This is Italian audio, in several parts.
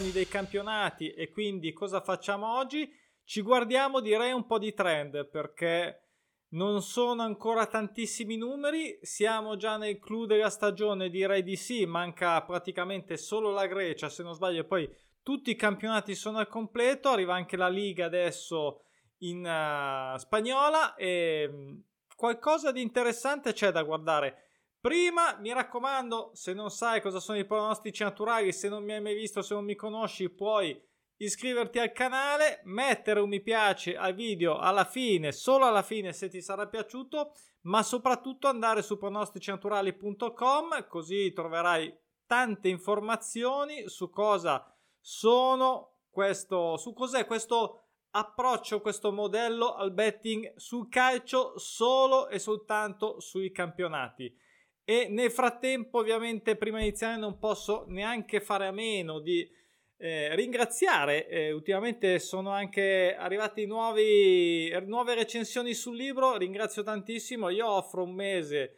orfani dei campionati e quindi cosa facciamo oggi? Ci guardiamo direi un po' di trend perché non sono ancora tantissimi numeri, siamo già nel clou della stagione, direi di sì, manca praticamente solo la Grecia, se non sbaglio, poi tutti i campionati sono al completo, arriva anche la Liga adesso in uh, spagnola e mm, qualcosa di interessante c'è da guardare. Prima, mi raccomando, se non sai cosa sono i pronostici naturali, se non mi hai mai visto, se non mi conosci, puoi iscriverti al canale, mettere un mi piace al video alla fine, solo alla fine se ti sarà piaciuto, ma soprattutto andare su pronosticinaturali.com così troverai tante informazioni su cosa sono questo, su cos'è questo approccio, questo modello al betting sul calcio solo e soltanto sui campionati. E nel frattempo, ovviamente, prima di iniziare non posso neanche fare a meno di eh, ringraziare, eh, ultimamente sono anche arrivati nuovi, nuove recensioni sul libro, ringrazio tantissimo, io offro un mese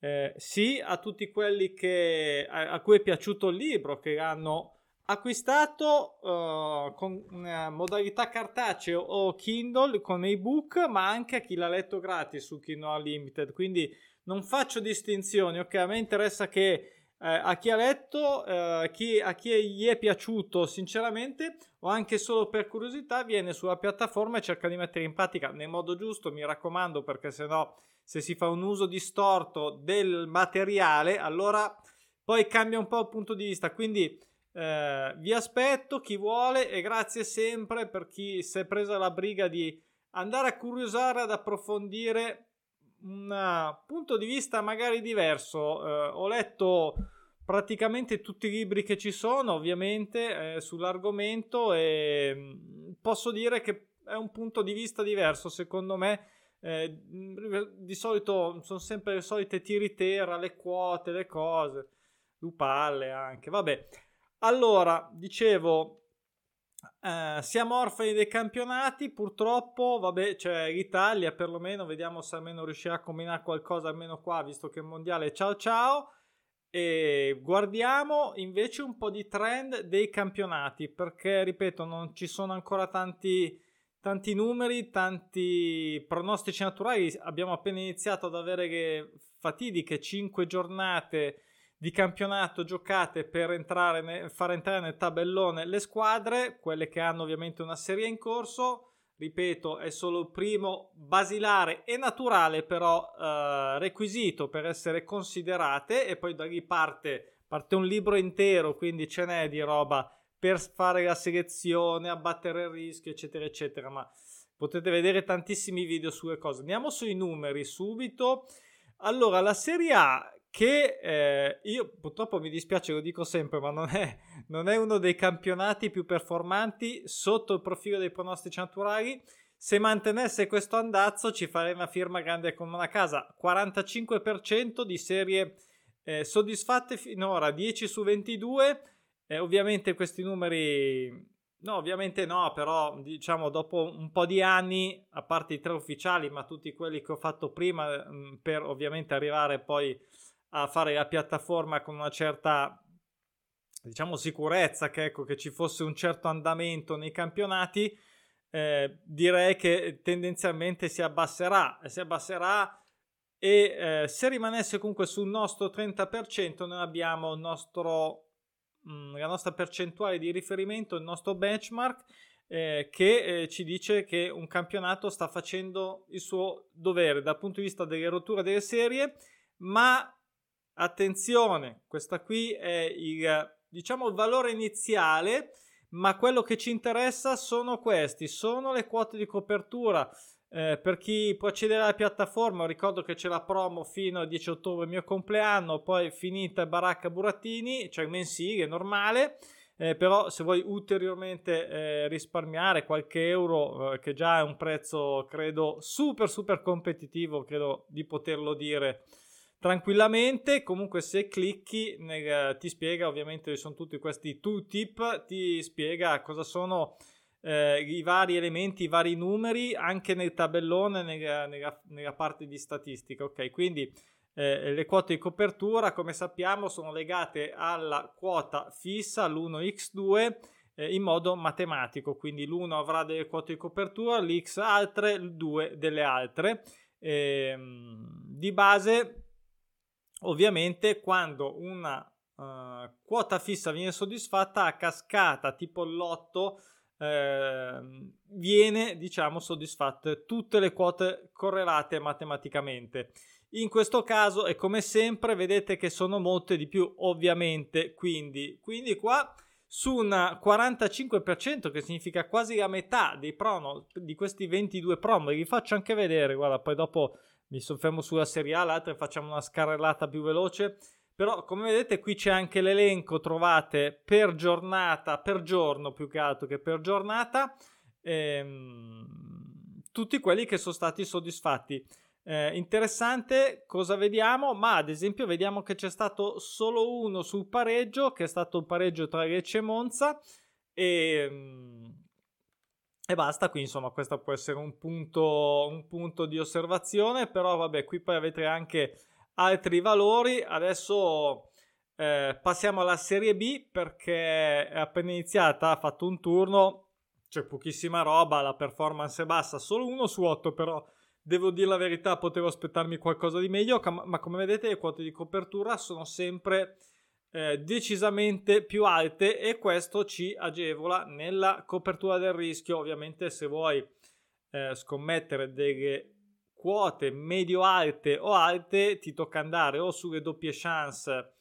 eh, sì a tutti quelli che, a, a, cui è piaciuto il libro, che hanno acquistato uh, con modalità cartaceo o Kindle con ebook, ma anche a chi l'ha letto gratis su Kindle Unlimited, quindi non faccio distinzioni, ok? A me interessa che eh, a chi ha letto, eh, chi, a chi gli è piaciuto sinceramente o anche solo per curiosità viene sulla piattaforma e cerca di mettere in pratica nel modo giusto, mi raccomando, perché se no se si fa un uso distorto del materiale allora poi cambia un po' il punto di vista. Quindi eh, vi aspetto chi vuole e grazie sempre per chi si è presa la briga di andare a curiosare, ad approfondire un uh, punto di vista magari diverso. Uh, ho letto praticamente tutti i libri che ci sono, ovviamente, eh, sull'argomento e mm, posso dire che è un punto di vista diverso, secondo me. Eh, di solito sono sempre le solite tiritera, le quote, le cose, lupalle anche. Vabbè, allora dicevo. Eh, siamo orfani dei campionati, purtroppo, vabbè, c'è l'Italia perlomeno, vediamo se almeno riuscirà a combinare qualcosa almeno qua, visto che il mondiale ciao ciao. E guardiamo invece un po' di trend dei campionati, perché ripeto, non ci sono ancora tanti, tanti numeri, tanti pronostici naturali. Abbiamo appena iniziato ad avere fatidiche 5 giornate di campionato giocate per entrare, far entrare nel tabellone le squadre, quelle che hanno ovviamente una serie in corso ripeto, è solo il primo basilare e naturale però eh, requisito per essere considerate e poi da lì parte, parte un libro intero, quindi ce n'è di roba per fare la selezione, abbattere il rischio, eccetera, eccetera, ma potete vedere tantissimi video sulle cose. Andiamo sui numeri subito. Allora, la Serie A che eh, io purtroppo mi dispiace, lo dico sempre, ma non è, non è, uno dei campionati più performanti sotto il profilo dei pronostici naturali. Se mantenesse questo andazzo ci farei una firma grande come una casa. 45% di serie eh, soddisfatte finora, 10 su 22. Eh, ovviamente questi numeri... No, ovviamente no, però diciamo dopo un po' di anni, a parte i tre ufficiali, ma tutti quelli che ho fatto prima, mh, per ovviamente arrivare poi a fare la piattaforma con una certa diciamo sicurezza che, ecco, che ci fosse un certo andamento nei campionati eh, direi che tendenzialmente si abbasserà si abbasserà e eh, se rimanesse comunque sul nostro 30% noi abbiamo nostro, mh, mm, la nostra percentuale di riferimento il nostro benchmark eh, che eh, ci dice che un campionato sta facendo il suo dovere dal punto di vista delle rotture delle serie ma Attenzione, questa qui è il, diciamo, il valore iniziale, ma quello che ci interessa sono questi, sono le quote di copertura. Eh, per chi può accedere alla piattaforma, ricordo che c'è la promo fino al 10 ottobre, mio compleanno, poi finita Baracca Burattini, cioè il mensile, normale. Eh, però se vuoi ulteriormente eh, risparmiare qualche euro, eh, che già è un prezzo credo super super competitivo, credo di poterlo dire tranquillamente. Comunque, se clicchi, nel, ti spiega ovviamente sono tutti questi tooltip, ti spiega cosa sono eh, i vari elementi, i vari numeri anche nel tabellone, nella, nella, nella parte di statistica. Ok, quindi Eh, le quote di copertura, come sappiamo, sono legate alla quota fissa, l'1x2, eh, in modo matematico, quindi l'1 avrà delle quote di copertura, l'x altre, il 2 delle altre. Eh, di base, ovviamente, quando una uh, quota fissa viene soddisfatta, a cascata, tipo l'8, eh, viene, diciamo, soddisfatte tutte le quote correlate matematicamente. In questo caso, e come sempre, vedete che sono molte di più, ovviamente, quindi, quindi qua su un 45%, che significa quasi la metà dei prono, di questi 22 promo, vi faccio anche vedere, guarda, poi dopo mi soffermo sulla Serie A, l'altra facciamo una scarrellata più veloce, però come vedete qui c'è anche l'elenco, trovate per giornata, per giorno più che altro che per giornata, ehm, tutti quelli che sono stati soddisfatti. Eh, interessante cosa vediamo, ma ad esempio vediamo che c'è stato solo uno sul pareggio, che è stato il pareggio tra Lecce e Monza e, mm, e basta, qui insomma questo può essere un punto, un punto di osservazione, però vabbè qui poi avete anche altri valori. Adesso eh, passiamo alla Serie B perché è appena iniziata, ha fatto un turno, c'è pochissima roba, la performance è bassa, solo uno su 8 però Devo dire la verità, potevo aspettarmi qualcosa di meglio, ma come vedete le quote di copertura sono sempre eh, decisamente più alte e questo ci agevola nella copertura del rischio. Ovviamente se vuoi eh, scommettere delle quote medio-alte o alte, ti tocca andare o sulle doppie chance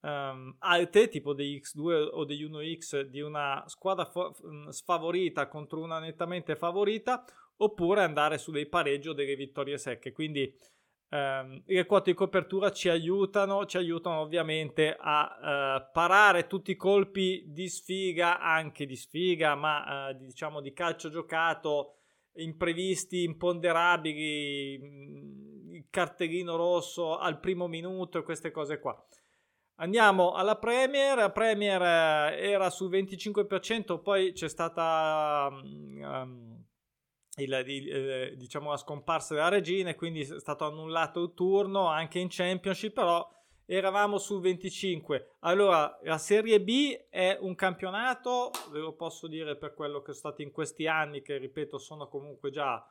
um, alte, tipo degli X2 o degli 1X di una squadra fo- sfavorita contro una nettamente favorita, oppure andare su dei pareggi o delle vittorie secche. Quindi ehm, le quote di copertura ci aiutano, ci aiutano ovviamente a eh, parare tutti i colpi di sfiga, anche di sfiga, ma eh, diciamo di calcio giocato, imprevisti, imponderabili, mm, il cartellino rosso al primo minuto e queste cose qua. Andiamo alla Premier, la Premier eh, era sul 25%, poi c'è stata um, il, il, eh, diciamo la scomparsa della regina e quindi è stato annullato il turno anche in Championship, però eravamo sul 25. Allora, la Serie B è un campionato, ve lo posso dire per quello che è stato in questi anni, che ripeto sono comunque già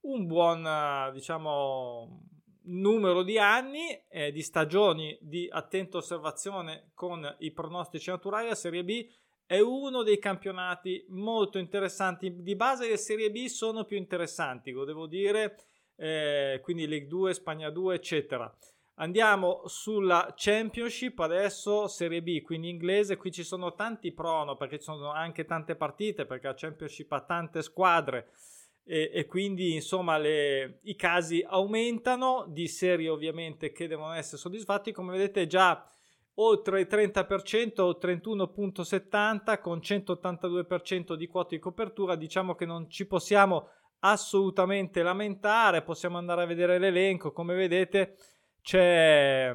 un buon, diciamo, numero di anni, eh, di stagioni di attenta osservazione con i pronostici naturali. La Serie B è uno dei campionati molto interessanti. Di base le Serie B sono più interessanti, lo devo dire, eh, quindi League 2, Spagna 2, eccetera. Andiamo sulla Championship adesso, Serie B, quindi inglese. Qui ci sono tanti prono perché ci sono anche tante partite perché la Championship ha tante squadre e, e quindi insomma le, i casi aumentano di serie ovviamente che devono essere soddisfatti. Come vedete già oltre il 30% o 31.70 con 182% di quote di copertura. Diciamo che non ci possiamo assolutamente lamentare, possiamo andare a vedere l'elenco, come vedete c'è,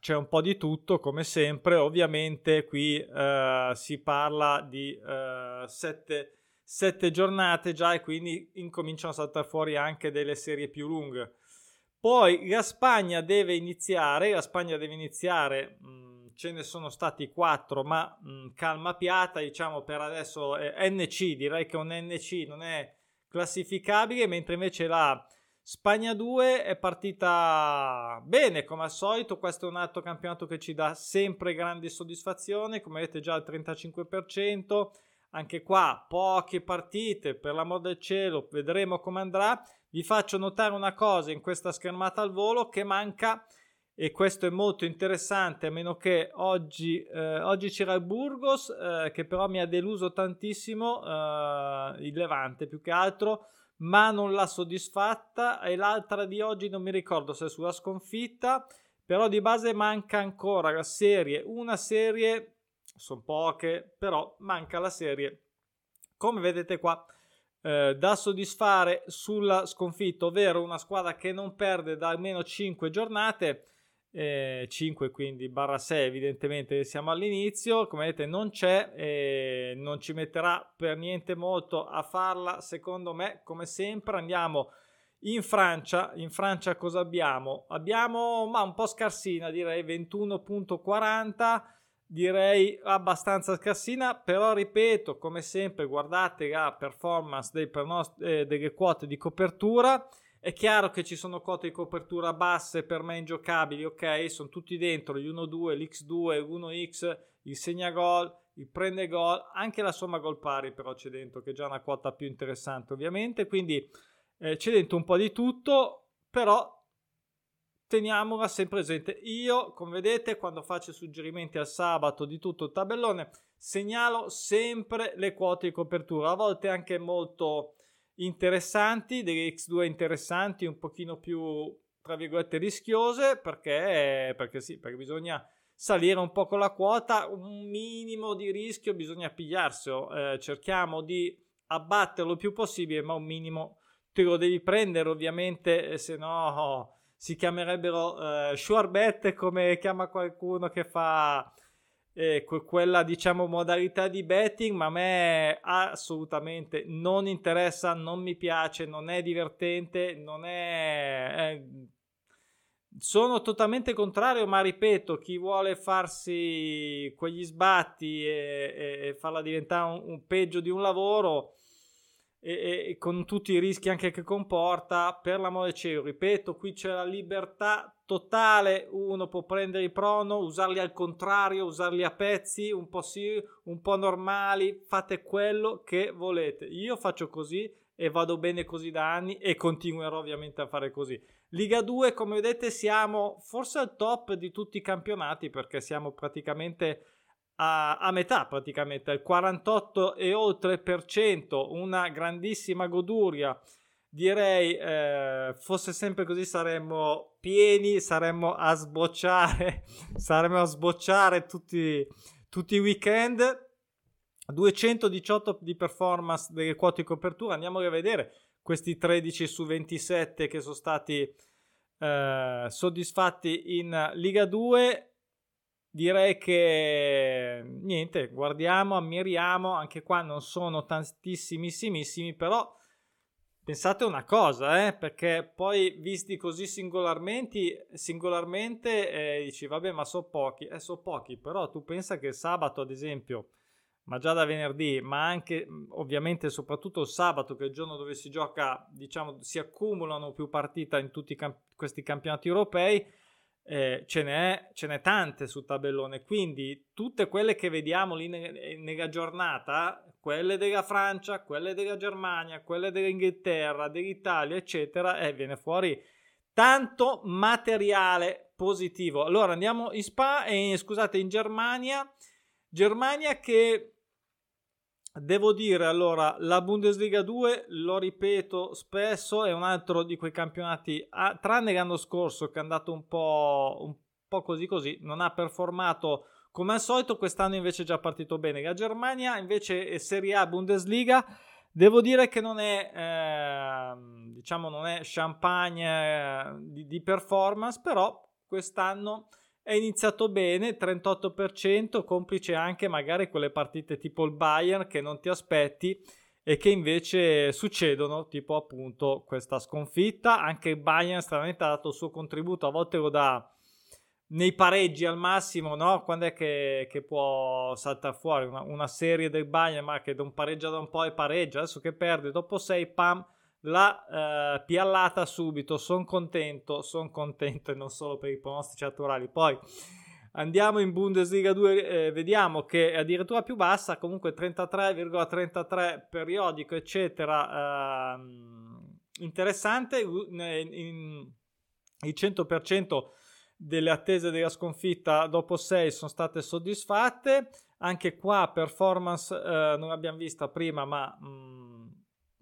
c'è un po' di tutto come sempre, ovviamente qui eh, si parla di eh, sette, sette giornate già e quindi incominciano a saltare fuori anche delle serie più lunghe. Poi la Spagna deve iniziare, la Spagna deve iniziare, mh, mm, ce ne sono stati quattro, ma mh, mm, calma piata, diciamo per adesso è NC, direi che un NC non è classificabile, mentre invece la Spagna 2 è partita bene come al solito, questo è un altro campionato che ci dà sempre grandi soddisfazioni, come vedete già il 35%, anche qua poche partite, per l'amor del cielo, vedremo come andrà. Vi faccio notare una cosa in questa schermata al volo che manca e questo è molto interessante a meno che oggi, eh, oggi c'era il Burgos eh, che però mi ha deluso tantissimo eh, il Levante più che altro ma non l'ha soddisfatta e l'altra di oggi non mi ricordo se è sulla sconfitta però di base manca ancora la serie una serie sono poche però manca la serie come vedete qua eh, da soddisfare sulla sconfitta, ovvero una squadra che non perde da almeno 5 giornate. Eh, 5 quindi barra 6 evidentemente siamo all'inizio come vedete non c'è e non ci metterà per niente molto a farla secondo me come sempre andiamo In Francia, in Francia cosa abbiamo? Abbiamo ma un po' scarsina, direi 21.40, direi abbastanza scarsina, però ripeto, come sempre, guardate la performance dei pernost- eh, delle quote di copertura. È chiaro che ci sono quote di copertura basse per me ingiocabili, ok? Sono tutti dentro, gli 1-2, l'X2, l'1X, il segna gol, il prende gol, anche la somma gol pari però c'è dentro, che è già una quota più interessante ovviamente, quindi eh, c'è dentro un po' di tutto, però teniamola sempre presente. Io, come vedete, quando faccio suggerimenti al sabato di tutto il tabellone, segnalo sempre le quote di copertura, a volte anche molto interessanti, delle X2 interessanti, un pochino più, tra virgolette, rischiose, perché, perché sì, perché bisogna salire un po' con la quota, un minimo di rischio bisogna pigliarselo, eh, cerchiamo di abbatterlo il più possibile, ma un minimo te lo devi prendere ovviamente, se no si chiamerebbero eh, sure bet come chiama qualcuno che fa eh, quella diciamo modalità di betting, ma a me assolutamente non interessa, non mi piace, non è divertente, non è... è sono totalmente contrario, ma ripeto, chi vuole farsi quegli sbatti e, e farla diventare un, un, peggio di un lavoro e, e, con tutti i rischi anche che comporta, per l'amore del cielo, ripeto, qui c'è la libertà totale, uno può prendere i prono, usarli al contrario, usarli a pezzi, un po' sì, un po' normali, fate quello che volete. Io faccio così e vado bene così da anni e continuerò ovviamente a fare così. Liga 2, come vedete, siamo forse al top di tutti i campionati perché siamo praticamente a, a metà, praticamente al 48 e oltre per cento, una grandissima goduria. Direi eh, fosse sempre così saremmo pieni, saremmo a sbocciare, saremmo a sbocciare tutti, tutti i weekend. 218 di performance delle quote di copertura, andiamo a vedere questi 13 su 27 che sono stati eh, soddisfatti in Liga 2 direi che niente guardiamo ammiriamo anche qua non sono tantissimissimi però pensate una cosa eh, perché poi visti così singolarmente singolarmente eh, dici vabbè ma so pochi. Eh so pochi però tu pensa che sabato ad esempio ma già da venerdì, ma anche ovviamente soprattutto sabato, che è il giorno dove si gioca, diciamo, si accumulano più partite in tutti camp- questi campionati europei, eh, ce, n'è, ce n'è tante sul tabellone. Quindi tutte quelle che vediamo lì ne- nella giornata, quelle della Francia, quelle della Germania, quelle dell'Inghilterra, dell'Italia, eccetera, eh, viene fuori tanto materiale positivo. Allora andiamo in Spa e scusate in Germania Germania che devo dire allora la Bundesliga 2 lo ripeto spesso è un altro di quei campionati ah, tranne l'anno scorso che è andato un po', un po' così così non ha performato come al solito quest'anno invece è già partito bene. La Germania invece è Serie A Bundesliga devo dire che non è eh, diciamo non è champagne eh, di, di performance però quest'anno è iniziato bene, 38%, complice anche magari quelle partite tipo il Bayern che non ti aspetti e che invece succedono, tipo appunto questa sconfitta. Anche il Bayern stranamente ha dato il suo contributo, a volte lo dà nei pareggi al massimo, no? Quando è che, che può saltare fuori una, una, serie del Bayern, ma che non pareggia da un po' e pareggia, adesso che perde, dopo 6 pam la eh, piallata subito. Sono contento, sono contento e non solo per i pronostici attuali. Poi andiamo in Bundesliga 2, eh, vediamo che è addirittura più bassa, comunque 33,33 periodico, eccetera. Eh, interessante, in, in, il 100% delle attese della sconfitta dopo 6 sono state soddisfatte. Anche qua performance eh, non l'abbiamo vista prima, ma mh, mm,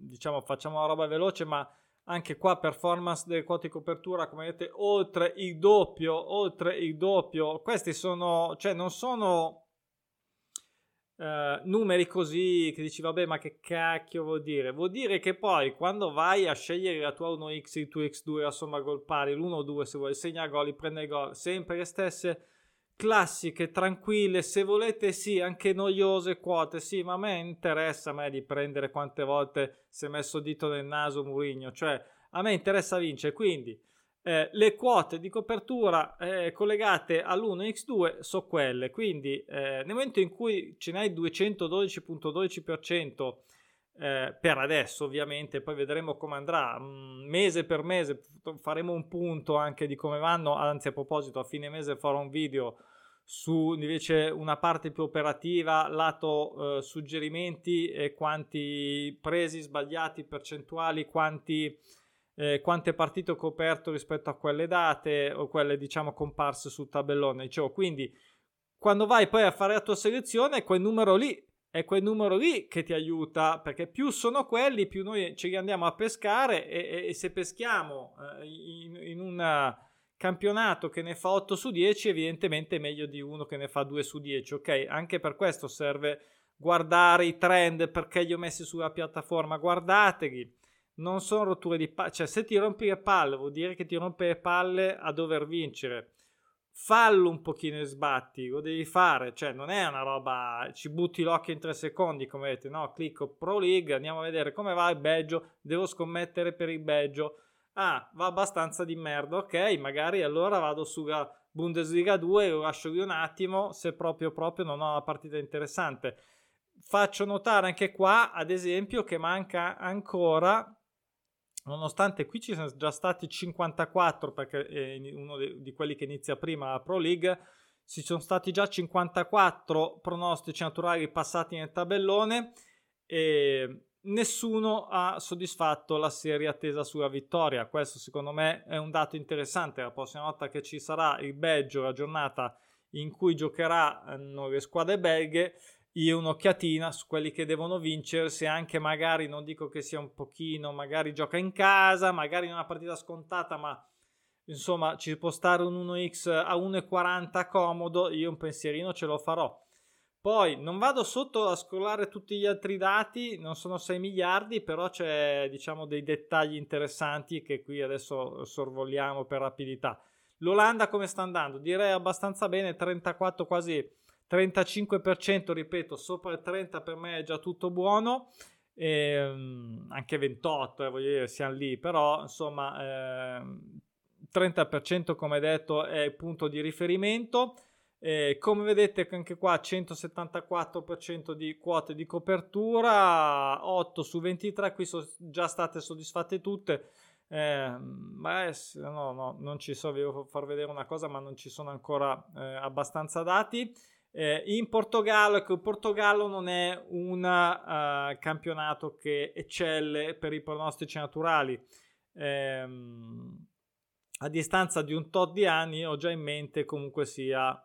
diciamo facciamo una roba veloce, ma anche qua performance delle quote di copertura, come vedete, oltre il doppio, oltre il doppio. Questi sono, cioè non sono eh, numeri così che dici vabbè ma che cacchio vuol dire? Vuol dire che poi quando vai a scegliere la tua 1x, il tuo x2, la somma gol pari, l'1-2 se vuoi, segna gol, prende gol, sempre le stesse classiche, tranquille, se volete sì, anche noiose quote, sì, ma a me interessa a me di prendere quante volte si è messo dito nel naso Murigno, cioè a me interessa vincere, quindi eh, le quote di copertura eh, collegate all'1x2 sono quelle, quindi eh, nel momento in cui ce n'hai 212.12% eh, per adesso ovviamente, poi vedremo come andrà, mm, mese per mese faremo un punto anche di come vanno, anzi a proposito a fine mese farò un video su invece una parte più operativa, lato eh, suggerimenti e quanti presi sbagliati, percentuali, quanti, eh, quante partite ho coperto rispetto a quelle date o quelle diciamo comparse sul tabellone. Dicevo, quindi quando vai poi a fare la tua selezione, quel numero lì è quel numero lì che ti aiuta perché più sono quelli, più noi ci andiamo a pescare e, e, e se peschiamo eh, in, in una campionato che ne fa 8 su 10 evidentemente è meglio di uno che ne fa 2 su 10 ok? Anche per questo serve guardare i trend perché li ho messi sulla piattaforma. Guardateli non sono rotture di palle cioè se ti rompi le palle vuol dire che ti rompe le palle a dover vincere. Fallo un pochino e sbatti lo devi fare cioè non è una roba ci butti l'occhio in 3 secondi come vedete no? Clicco pro league andiamo a vedere come va il Belgio devo scommettere per il Belgio ah, va abbastanza di merda, ok, magari allora vado sulla Bundesliga 2 e lo lascio lì un attimo se proprio proprio non ho una partita interessante. Faccio notare anche qua, ad esempio, che manca ancora nonostante qui ci sono già stati 54 perché è uno di quelli che inizia prima la Pro League ci sono stati già 54 pronostici naturali passati nel tabellone e nessuno ha soddisfatto la serie attesa sulla vittoria. Questo secondo me è un dato interessante. La prossima volta che ci sarà il Belgio, la giornata in cui giocheranno le squadre belghe, io un'occhiatina su quelli che devono vincere, se anche magari non dico che sia un pochino, magari gioca in casa, magari in una partita scontata, ma insomma ci può stare un 1x a 1,40 comodo, io un pensierino ce lo farò. Poi non vado sotto a scrollare tutti gli altri dati, non sono 6 miliardi, però c'è diciamo dei dettagli interessanti che qui adesso sorvoliamo per rapidità. L'Olanda come sta andando? Direi abbastanza bene, 34 quasi 35%, ripeto, sopra il 30 per me è già tutto buono. E, ehm, anche 28, eh, voglio dire, siamo lì, però insomma eh, 30% come detto è il punto di riferimento. Eh, come vedete anche qua 174% di quote di copertura, 8 su 23, qui sono già state soddisfatte tutte. Eh, è, no, no, non ci so, vi devo far vedere una cosa, ma non ci sono ancora eh, abbastanza dati. Eh, in Portogallo, ecco, il Portogallo non è un uh, campionato che eccelle per i pronostici naturali. Ehm, a distanza di un tot di anni ho già in mente comunque sia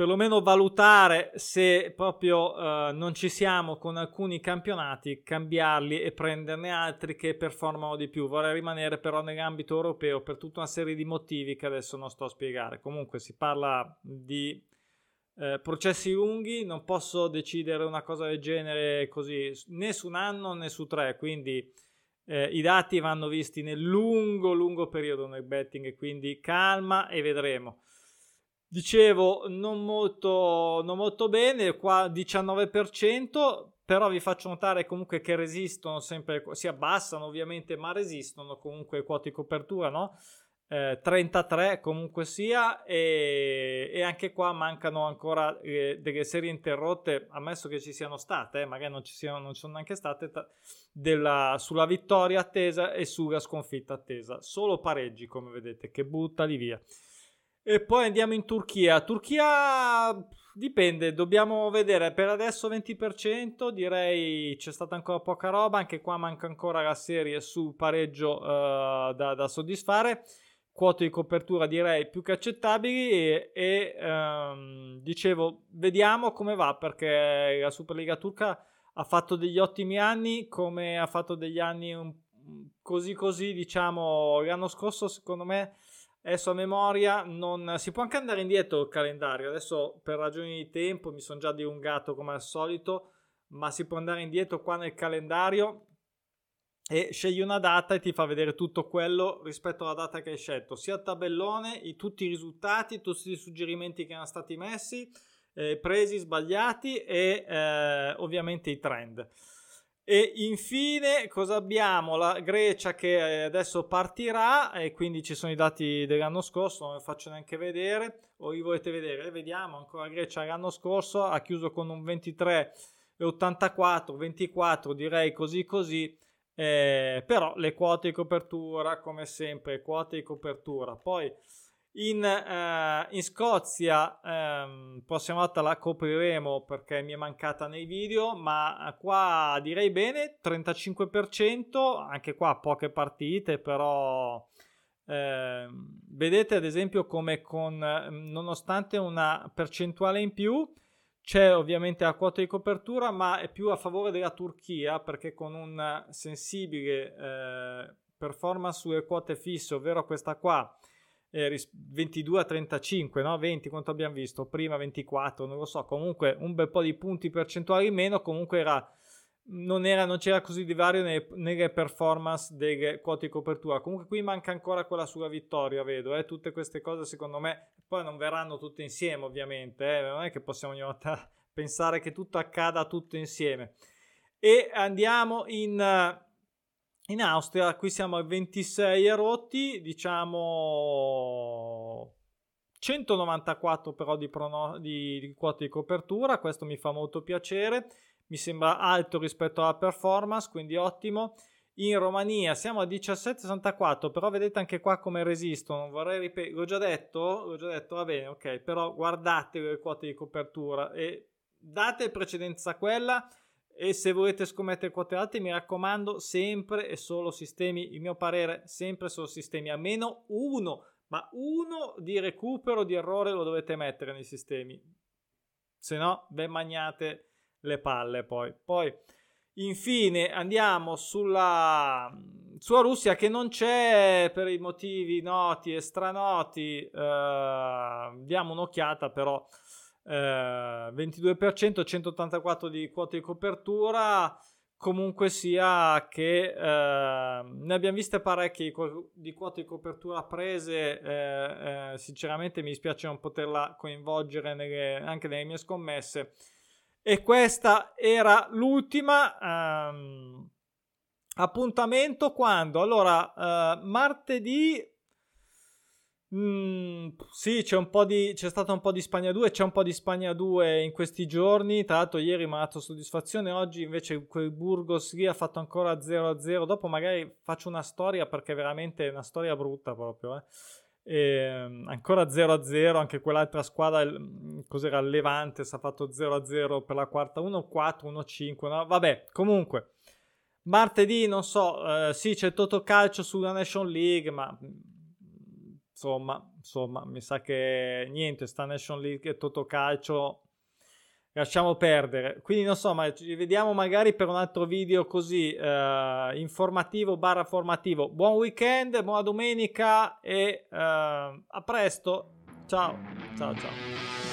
perlomeno valutare se proprio uh, non ci siamo con alcuni campionati, cambiarli e prenderne altri che performano di più. Vorrei rimanere però nell'ambito europeo per tutta una serie di motivi che adesso non sto a spiegare. Comunque si parla di eh, processi lunghi, non posso decidere una cosa del genere così né su un anno né su tre, quindi eh, i dati vanno visti nel lungo, lungo periodo nel betting, quindi calma e vedremo. Dicevo, non molto, non molto bene, qua 19%, però vi faccio notare comunque che resistono sempre, si abbassano ovviamente, ma resistono comunque quote di copertura, no? Eh, 33 comunque sia e, e, anche qua mancano ancora eh, delle serie interrotte ammesso che ci siano state eh, magari non ci, siano, non ci sono neanche state ta- della, sulla vittoria attesa e sulla sconfitta attesa solo pareggi come vedete che buttali via e poi andiamo in Turchia. Turchia dipende, dobbiamo vedere. Per adesso 20%, direi c'è stata ancora poca roba. Anche qua manca ancora la serie su pareggio uh, da, da, soddisfare. Quote di copertura direi più che accettabili. E, e um, dicevo, vediamo come va perché la Superliga turca ha fatto degli ottimi anni, come ha fatto degli anni un, così così, diciamo, l'anno scorso secondo me Adesso a memoria non si può anche andare indietro il calendario. Adesso per ragioni di tempo mi sono già dilungato come al solito, ma si può andare indietro qua nel calendario e scegli una data e ti fa vedere tutto quello rispetto alla data che hai scelto, sia il tabellone, i, tutti i risultati, tutti i suggerimenti che erano stati messi, eh, presi, sbagliati e eh, ovviamente i trend. E infine cosa abbiamo? La Grecia che adesso partirà e quindi ci sono i dati dell'anno scorso, non vi faccio neanche vedere, o li volete vedere? Vediamo ancora Grecia l'anno scorso ha chiuso con un 23,84, 24 direi così così, eh, però le quote di copertura come sempre, quote di copertura. Poi in, eh, in Scozia, ehm, prossima volta la copriremo perché mi è mancata nei video, ma qua direi bene, 35%, anche qua poche partite, però eh, vedete ad esempio come con, nonostante una percentuale in più, c'è ovviamente la quota di copertura, ma è più a favore della Turchia perché con un sensibile eh, performance sulle quote fisse, ovvero questa qua, eh, 22 a 35, no? 20 quanto abbiamo visto, prima 24, non lo so, comunque un bel po' di punti percentuali in meno, comunque era, non, era, non c'era così di vario nelle, nelle, performance delle quote di copertura, comunque qui manca ancora quella sulla vittoria, vedo, eh? tutte queste cose secondo me poi non verranno tutte insieme ovviamente, eh? non è che possiamo ogni volta pensare che tutto accada tutto insieme. E andiamo in in Austria qui siamo a 26 erotti, diciamo 194 però di, prono- di, di quote di copertura, questo mi fa molto piacere, mi sembra alto rispetto alla performance, quindi ottimo. In Romania siamo a 17,64, però vedete anche qua come resistono. Vorrei ripetere, l'ho già detto, l'ho già detto, va bene, ok, però guardate le quote di copertura e date precedenza a quella e se volete scommettere quote alte mi raccomando sempre e solo sistemi il mio parere sempre solo sistemi almeno uno ma uno di recupero di errore lo dovete mettere nei sistemi. Se no ve magnate le palle poi. Poi infine andiamo sulla sulla Russia che non c'è per i motivi noti e stranoti. Eh, diamo un'occhiata però eh, 22%, 184 di quote di copertura. Comunque sia che eh, ne abbiamo viste parecchie di quote di copertura prese, eh, eh, sinceramente mi dispiace non poterla coinvolgere nelle, anche nelle mie scommesse. E questa era l'ultima. Ehm, appuntamento quando? Allora, eh, martedì Mm, sì, c'è, di, c'è stato un po' di Spagna 2, c'è un po' di Spagna 2 in questi giorni. Tra l'altro, ieri mi ha dato soddisfazione. Oggi invece quel Burgos lì ha fatto ancora 0-0. Dopo magari faccio una storia perché veramente è una storia brutta proprio. Eh. E, ehm, ancora 0-0, anche quell'altra squadra, cos'era il Levante, si è fatto 0-0 per la quarta, 1-4, 1-5. No? Vabbè, comunque. Martedì, non so, eh, sì, c'è il Toto Calcio sulla Nation League, ma insomma, insomma, mi sa che niente, sta Nation League e Totocalcio lasciamo perdere. Quindi non so, ma ci vediamo magari per un altro video così eh, informativo barra formativo. Buon weekend, buona domenica e eh, a presto. Ciao, ciao, ciao.